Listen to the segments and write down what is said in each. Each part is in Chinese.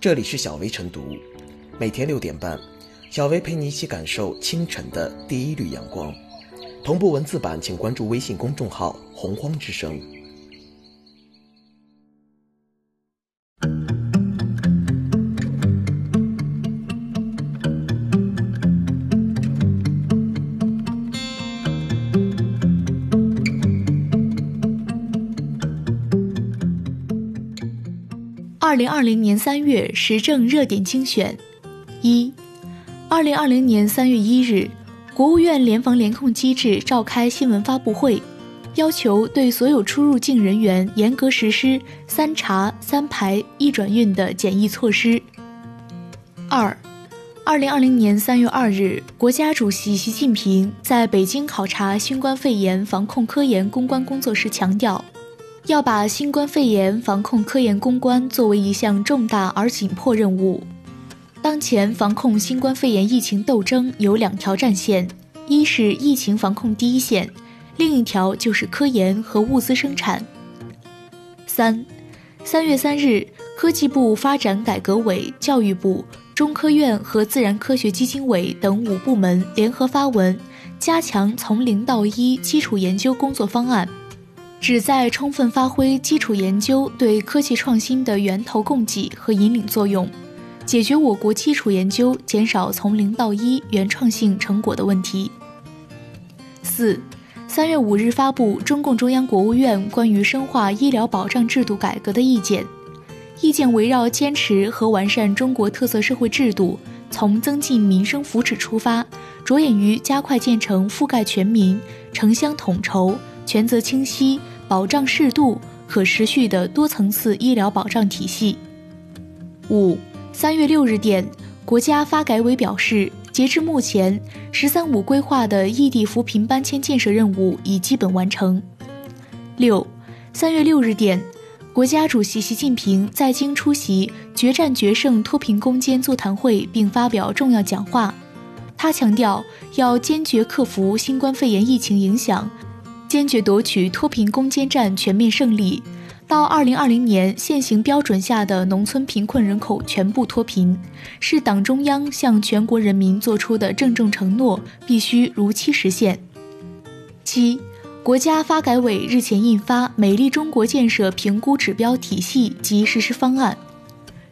这里是小薇晨读，每天六点半，小薇陪你一起感受清晨的第一缕阳光。同步文字版，请关注微信公众号“洪荒之声”。二零二零年三月时政热点精选：一，二零二零年三月一日，国务院联防联控机制召开新闻发布会，要求对所有出入境人员严格实施“三查三排一转运”的检疫措施。二，二零二零年三月二日，国家主席习近平在北京考察新冠肺炎防控科研攻关工作时强调。要把新冠肺炎防控科研攻关作为一项重大而紧迫任务。当前防控新冠肺炎疫情斗争有两条战线，一是疫情防控第一线，另一条就是科研和物资生产。三，三月三日，科技部发展改革委、教育部、中科院和自然科学基金委等五部门联合发文，加强从零到一基础研究工作方案。旨在充分发挥基础研究对科技创新的源头供给和引领作用，解决我国基础研究减少从零到一原创性成果的问题。四，三月五日发布中共中央国务院关于深化医疗保障制度改革的意见，意见围绕坚持和完善中国特色社会制度，从增进民生福祉出发，着眼于加快建成覆盖全民、城乡统筹。权责清晰、保障适度、可持续的多层次医疗保障体系。五三月六日电，国家发改委表示，截至目前，“十三五”规划的异地扶贫搬迁建设任务已基本完成。六三月六日电，国家主席习近平在京出席“决战决胜脱贫攻坚”座谈会并发表重要讲话，他强调要坚决克服新冠肺炎疫情影响。坚决夺取脱贫攻坚战全面胜利，到二零二零年现行标准下的农村贫困人口全部脱贫，是党中央向全国人民作出的郑重承诺，必须如期实现。七，国家发改委日前印发《美丽中国建设评估指标体系及实施方案》，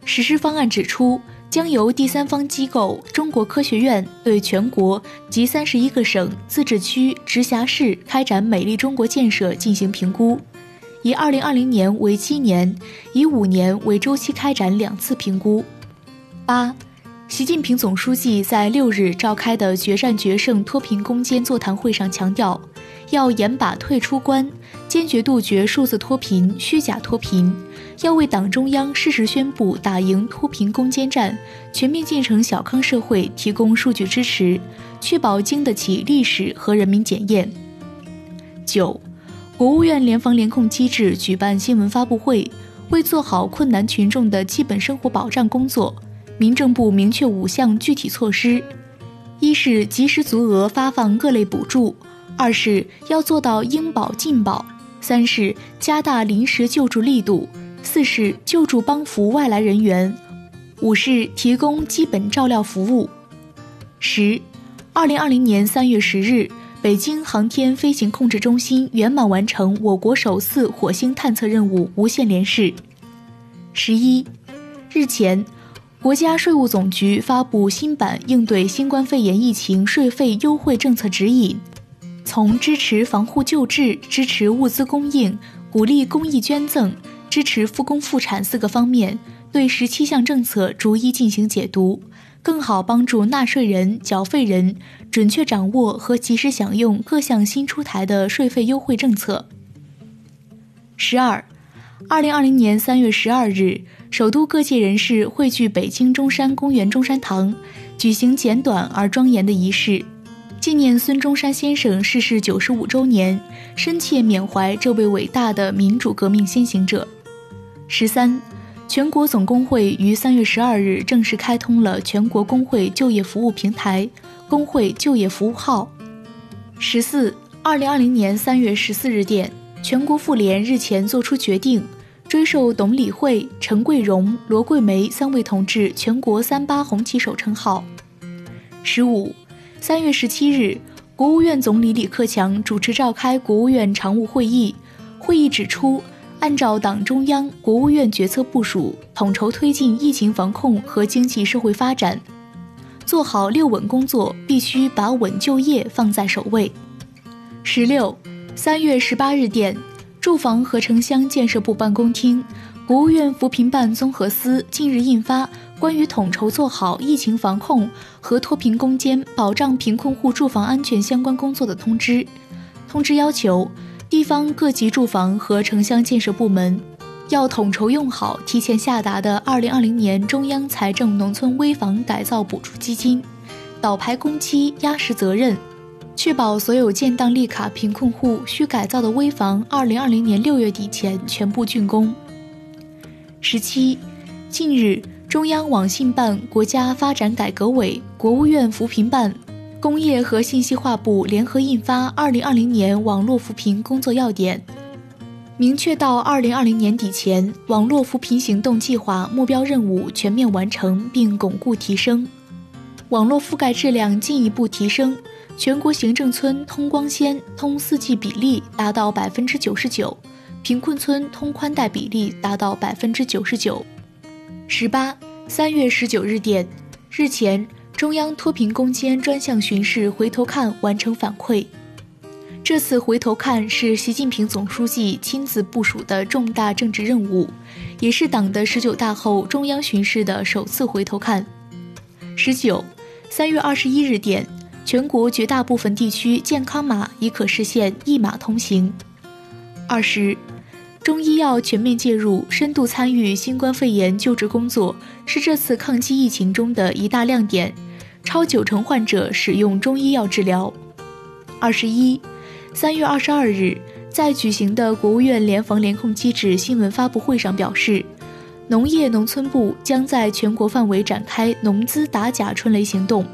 实施方案指出。将由第三方机构中国科学院对全国及三十一个省、自治区、直辖市开展“美丽中国”建设进行评估，以二零二零年为基年，以五年为周期开展两次评估。八，习近平总书记在六日召开的“决战决胜脱贫攻坚”座谈会上强调，要严把退出关，坚决杜绝数字脱贫、虚假脱贫。要为党中央适时宣布打赢脱贫攻坚战、全面建成小康社会提供数据支持，确保经得起历史和人民检验。九，国务院联防联控机制举办新闻发布会，为做好困难群众的基本生活保障工作，民政部明确五项具体措施：一是及时足额发放各类补助；二是要做到应保尽保；三是加大临时救助力度。四是救助帮扶外来人员，五是提供基本照料服务。十，二零二零年三月十日，北京航天飞行控制中心圆满完成我国首次火星探测任务无线联试。十一，日前，国家税务总局发布新版应对新冠肺炎疫情税费优惠政策指引，从支持防护救治、支持物资供应、鼓励公益捐赠。支持复工复产四个方面，对十七项政策逐一进行解读，更好帮助纳税人、缴费人准确掌握和及时享用各项新出台的税费优惠政策。十二，二零二零年三月十二日，首都各界人士汇聚北京中山公园中山堂，举行简短而庄严的仪式，纪念孙中山先生逝世九十五周年，深切缅怀这位伟大的民主革命先行者。十三，全国总工会于三月十二日正式开通了全国工会就业服务平台“工会就业服务号”。十四，二零二零年三月十四日电，全国妇联日前作出决定，追授董理惠、陈桂荣、罗桂梅三位同志全国三八红旗手称号。十五，三月十七日，国务院总理李克强主持召开国务院常务会议，会议指出，按照党中央、国务院决策部署，统筹推进疫情防控和经济社会发展，做好六稳工作，必须把稳就业放在首位。十六，三月十八日电。住房和城乡建设部办公厅、国务院扶贫办综合司近日印发《关于统筹做好疫情防控和脱贫攻坚、保障贫困户住房安全相关工作的通知》。通知要求，地方各级住房和城乡建设部门要统筹用好提前下达的2020年中央财政农村危房改造补助基金，倒排工期，压实责任。确保所有建档立卡贫困户需改造的危房，二零二零年六月底前全部竣工。十七，近日，中央网信办、国家发展改革委、国务院扶贫办、工业和信息化部联合印发《二零二零年网络扶贫工作要点》，明确到二零二零年底前，网络扶贫行动计划目标任务全面完成并巩固提升，网络覆盖质量进一步提升。全国行政村通光纤、通四 G 比例达到百分之九十九，贫困村通宽带比例达到百分之九十九。十八，三月十九日电，日前中央脱贫攻坚专项巡视回头看完成反馈。这次回头看是习近平总书记亲自部署的重大政治任务，也是党的十九大后中央巡视的首次回头看。十九，三月二十一日电。全国绝大部分地区健康码已可实现一码通行。二十，中医药全面介入、深度参与新冠肺炎救治工作，是这次抗击疫情中的一大亮点，超九成患者使用中医药治疗。二十一，三月二十二日，在举行的国务院联防联控机制新闻发布会上表示，农业农村部将在全国范围展开农资打假春雷行动。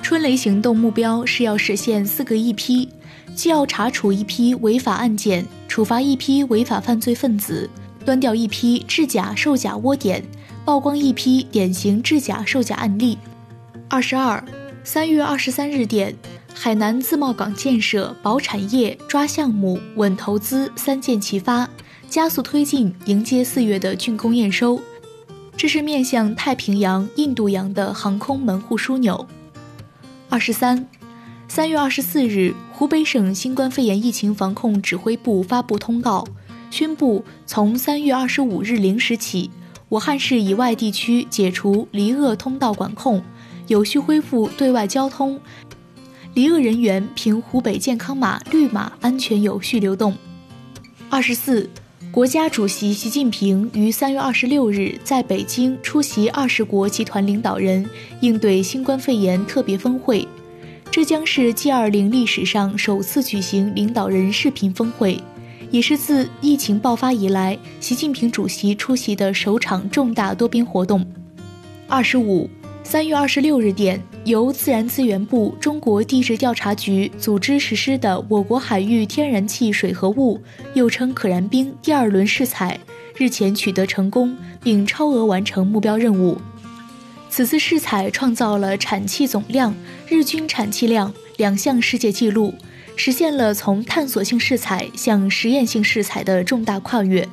春雷行动目标是要实现四个一批，既要查处一批违法案件，处罚一批违法犯罪分子，端掉一批制假售假窝点，曝光一批典型制假售假案例。二十二，三月二十三日电，海南自贸港建设保产业、抓项目、稳投资三箭齐发，加速推进迎接四月的竣工验收，这是面向太平洋、印度洋的航空门户枢纽。二十三，三月二十四日，湖北省新冠肺炎疫情防控指挥部发布通告，宣布从三月二十五日零时起，武汉市以外地区解除离鄂通道管控，有序恢复对外交通，离鄂人员凭湖北健康码绿码安全有序流动。二十四。国家主席习近平于三月二十六日在北京出席二十国集团领导人应对新冠肺炎特别峰会，这将是 G20 历史上首次举行领导人视频峰会，也是自疫情爆发以来习近平主席出席的首场重大多边活动。二十五。三月二十六日电，由自然资源部、中国地质调查局组织实施的我国海域天然气水合物（又称可燃冰）第二轮试采日前取得成功，并超额完成目标任务。此次试采创造了产气总量、日均产气量两项世界纪录，实现了从探索性试采向实验性试采的重大跨越。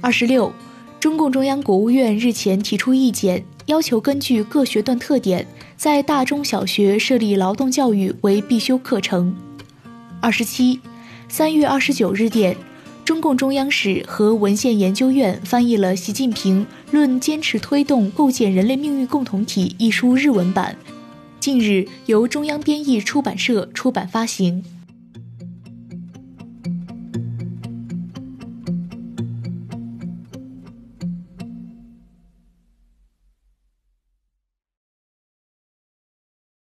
二十六，中共中央、国务院日前提出意见。要求根据各学段特点，在大中小学设立劳动教育为必修课程。二十七，三月二十九日电，中共中央史和文献研究院翻译了《习近平论坚持推动构建人类命运共同体》一书日文版，近日由中央编译出版社出版发行。